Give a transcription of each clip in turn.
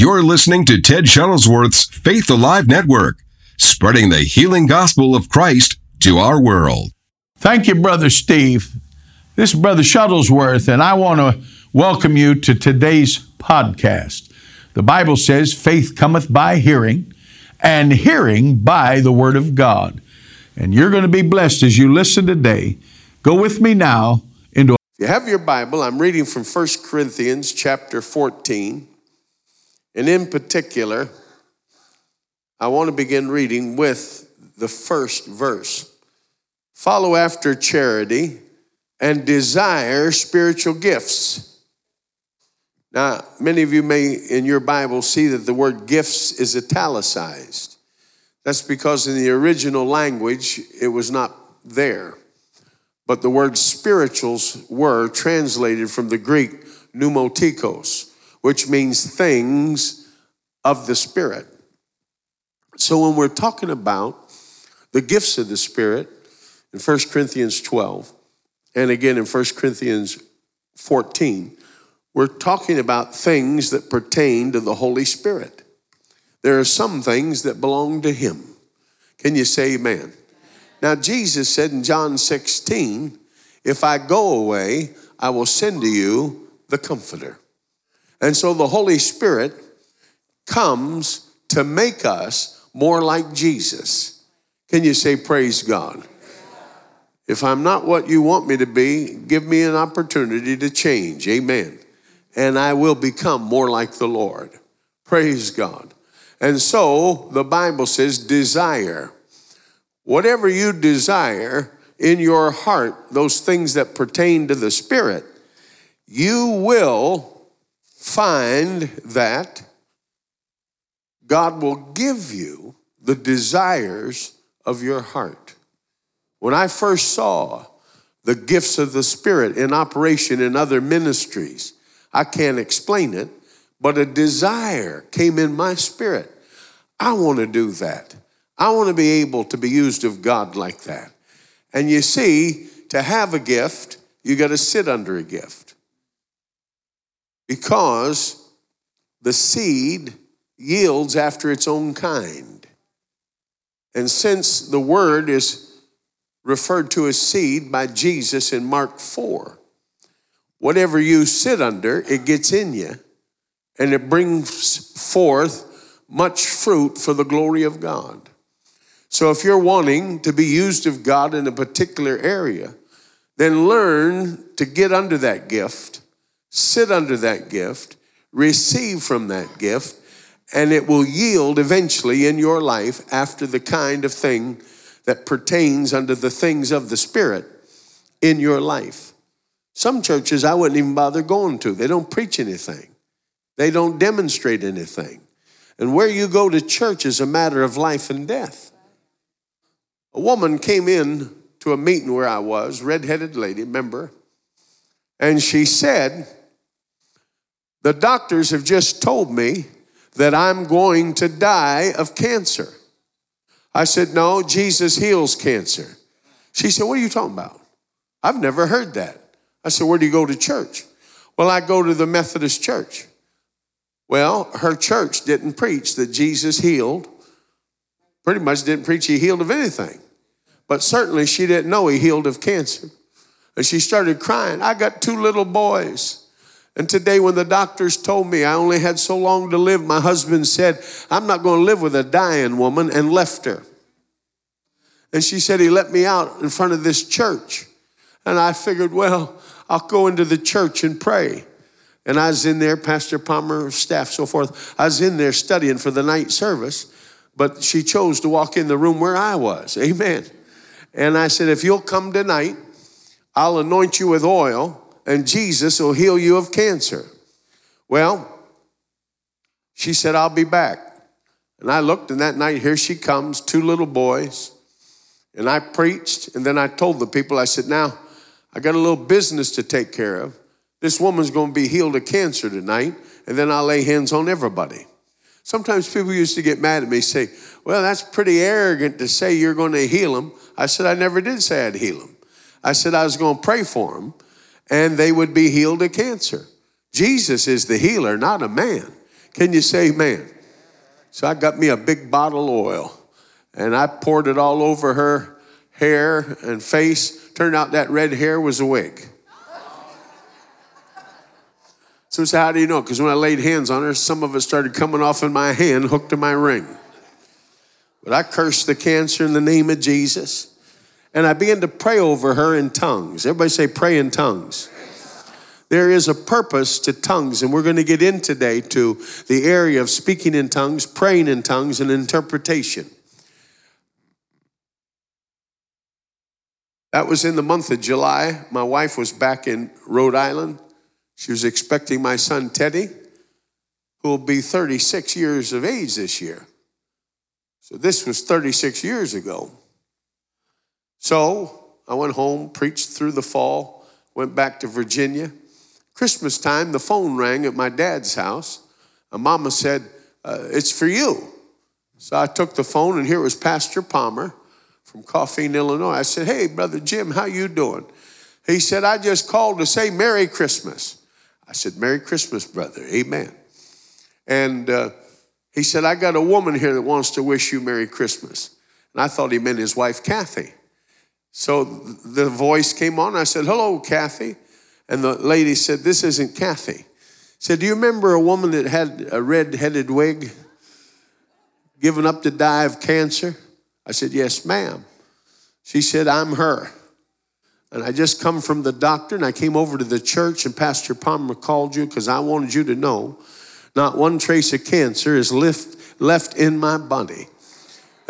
You're listening to Ted Shuttlesworth's Faith Alive Network, spreading the healing gospel of Christ to our world. Thank you, Brother Steve. This is Brother Shuttlesworth, and I want to welcome you to today's podcast. The Bible says, faith cometh by hearing, and hearing by the Word of God. And you're going to be blessed as you listen today. Go with me now into. If you have your Bible, I'm reading from 1 Corinthians chapter 14. And in particular, I want to begin reading with the first verse. Follow after charity and desire spiritual gifts. Now, many of you may in your Bible see that the word gifts is italicized. That's because in the original language it was not there. But the word spirituals were translated from the Greek pneumatikos which means things of the Spirit. So when we're talking about the gifts of the Spirit in 1 Corinthians 12, and again in 1 Corinthians 14, we're talking about things that pertain to the Holy Spirit. There are some things that belong to Him. Can you say amen? Now, Jesus said in John 16, If I go away, I will send to you the Comforter. And so the Holy Spirit comes to make us more like Jesus. Can you say, Praise God? If I'm not what you want me to be, give me an opportunity to change. Amen. And I will become more like the Lord. Praise God. And so the Bible says, desire. Whatever you desire in your heart, those things that pertain to the Spirit, you will find that God will give you the desires of your heart. When I first saw the gifts of the Spirit in operation in other ministries, I can't explain it, but a desire came in my spirit. I want to do that. I want to be able to be used of God like that. And you see, to have a gift, you got to sit under a gift because the seed yields after its own kind. And since the word is referred to as seed by Jesus in Mark 4, whatever you sit under, it gets in you and it brings forth much fruit for the glory of God. So if you're wanting to be used of God in a particular area, then learn to get under that gift sit under that gift, receive from that gift, and it will yield eventually in your life after the kind of thing that pertains under the things of the Spirit in your life. Some churches I wouldn't even bother going to. They don't preach anything, they don't demonstrate anything. And where you go to church is a matter of life and death. A woman came in to a meeting where I was, red-headed lady, member, and she said, the doctors have just told me that I'm going to die of cancer. I said, No, Jesus heals cancer. She said, What are you talking about? I've never heard that. I said, Where do you go to church? Well, I go to the Methodist church. Well, her church didn't preach that Jesus healed, pretty much didn't preach he healed of anything. But certainly she didn't know he healed of cancer. And she started crying. I got two little boys. And today, when the doctors told me I only had so long to live, my husband said, I'm not going to live with a dying woman, and left her. And she said, He let me out in front of this church. And I figured, well, I'll go into the church and pray. And I was in there, Pastor Palmer, staff, so forth. I was in there studying for the night service, but she chose to walk in the room where I was. Amen. And I said, if you'll come tonight, I'll anoint you with oil and Jesus will heal you of cancer. Well, she said, I'll be back. And I looked, and that night, here she comes, two little boys. And I preached, and then I told the people, I said, Now, I got a little business to take care of. This woman's going to be healed of cancer tonight, and then I'll lay hands on everybody. Sometimes people used to get mad at me, say, Well, that's pretty arrogant to say you're going to heal them. I said, I never did say I'd heal them. I said I was going to pray for them and they would be healed of cancer. Jesus is the healer, not a man. Can you say man? So I got me a big bottle of oil and I poured it all over her hair and face. Turned out that red hair was a wig. So, I said, how do you know? Because when I laid hands on her, some of it started coming off in my hand, hooked to my ring. But I cursed the cancer in the name of Jesus. And I began to pray over her in tongues. Everybody say, pray in tongues. There is a purpose to tongues, and we're going to get in today to the area of speaking in tongues, praying in tongues, and interpretation. That was in the month of July. My wife was back in Rhode Island. She was expecting my son Teddy, who will be 36 years of age this year. So this was 36 years ago. So I went home, preached through the fall, went back to Virginia. Christmas time, the phone rang at my dad's house. And mama said, uh, It's for you. So I took the phone, and here was Pastor Palmer from Coffeen, Illinois. I said, Hey, Brother Jim, how you doing? He said, I just called to say Merry Christmas. I said, Merry Christmas, brother. Amen. And uh, he said, I got a woman here that wants to wish you Merry Christmas. And I thought he meant his wife, Kathy. So the voice came on. I said, Hello, Kathy. And the lady said, This isn't Kathy. said, Do you remember a woman that had a red headed wig, given up to die of cancer? I said, Yes, ma'am. She said, I'm her. And I just come from the doctor and I came over to the church and Pastor Palmer called you because I wanted you to know not one trace of cancer is left, left in my body.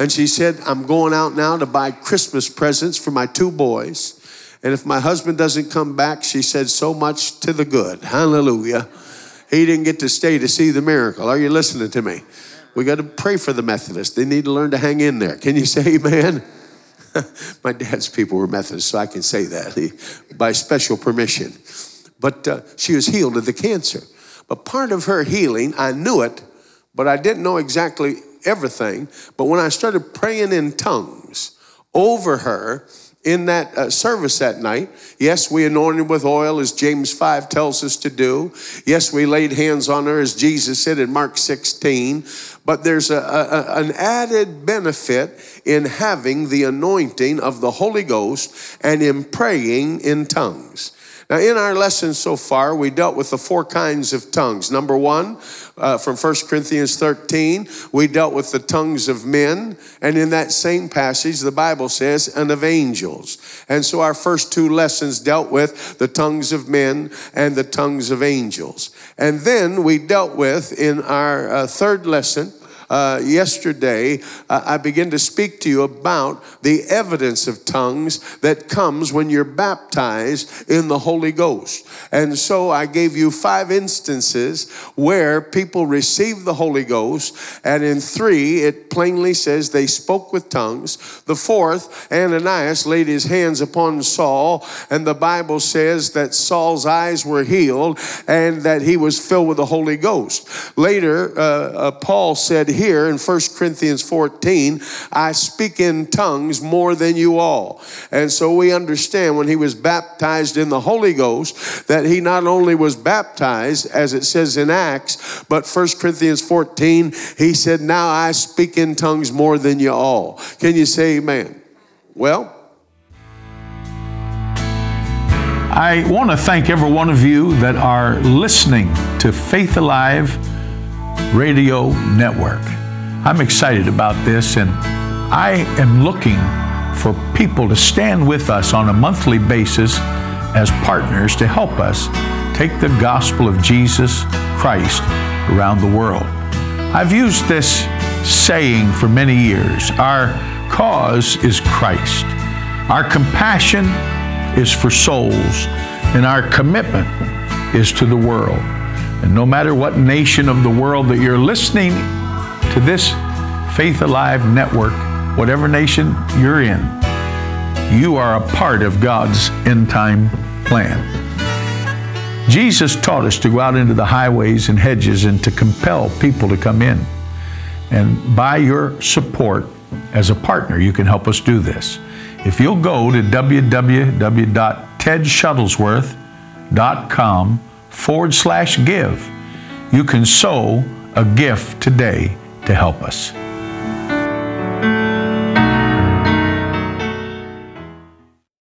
And she said, I'm going out now to buy Christmas presents for my two boys. And if my husband doesn't come back, she said, so much to the good. Hallelujah. He didn't get to stay to see the miracle. Are you listening to me? We got to pray for the Methodists. They need to learn to hang in there. Can you say amen? My dad's people were Methodists, so I can say that by special permission. But uh, she was healed of the cancer. But part of her healing, I knew it, but I didn't know exactly everything. But when I started praying in tongues over her, in that uh, service that night. Yes, we anointed with oil as James 5 tells us to do. Yes, we laid hands on her as Jesus said in Mark 16. But there's a, a, an added benefit in having the anointing of the Holy Ghost and in praying in tongues. Now, in our lesson so far, we dealt with the four kinds of tongues. Number one, uh, from 1 Corinthians 13, we dealt with the tongues of men. And in that same passage, the Bible says, and of angels. And so our first two lessons dealt with the tongues of men and the tongues of angels. And then we dealt with, in our uh, third lesson, uh, yesterday, uh, I began to speak to you about the evidence of tongues that comes when you're baptized in the Holy Ghost. And so I gave you five instances where people received the Holy Ghost, and in three, it plainly says they spoke with tongues. The fourth, Ananias laid his hands upon Saul, and the Bible says that Saul's eyes were healed and that he was filled with the Holy Ghost. Later, uh, uh Paul said, here in 1 Corinthians 14, I speak in tongues more than you all. And so we understand when he was baptized in the Holy Ghost that he not only was baptized, as it says in Acts, but 1 Corinthians 14, he said, Now I speak in tongues more than you all. Can you say amen? Well, I want to thank every one of you that are listening to Faith Alive Radio Network. I'm excited about this, and I am looking for people to stand with us on a monthly basis as partners to help us take the gospel of Jesus Christ around the world. I've used this saying for many years our cause is Christ, our compassion is for souls, and our commitment is to the world. And no matter what nation of the world that you're listening to this Faith Alive network, whatever nation you're in, you are a part of God's end time plan. Jesus taught us to go out into the highways and hedges and to compel people to come in. And by your support as a partner, you can help us do this. If you'll go to www.tedshuttlesworth.com forward slash give. You can sow a gift today to help us.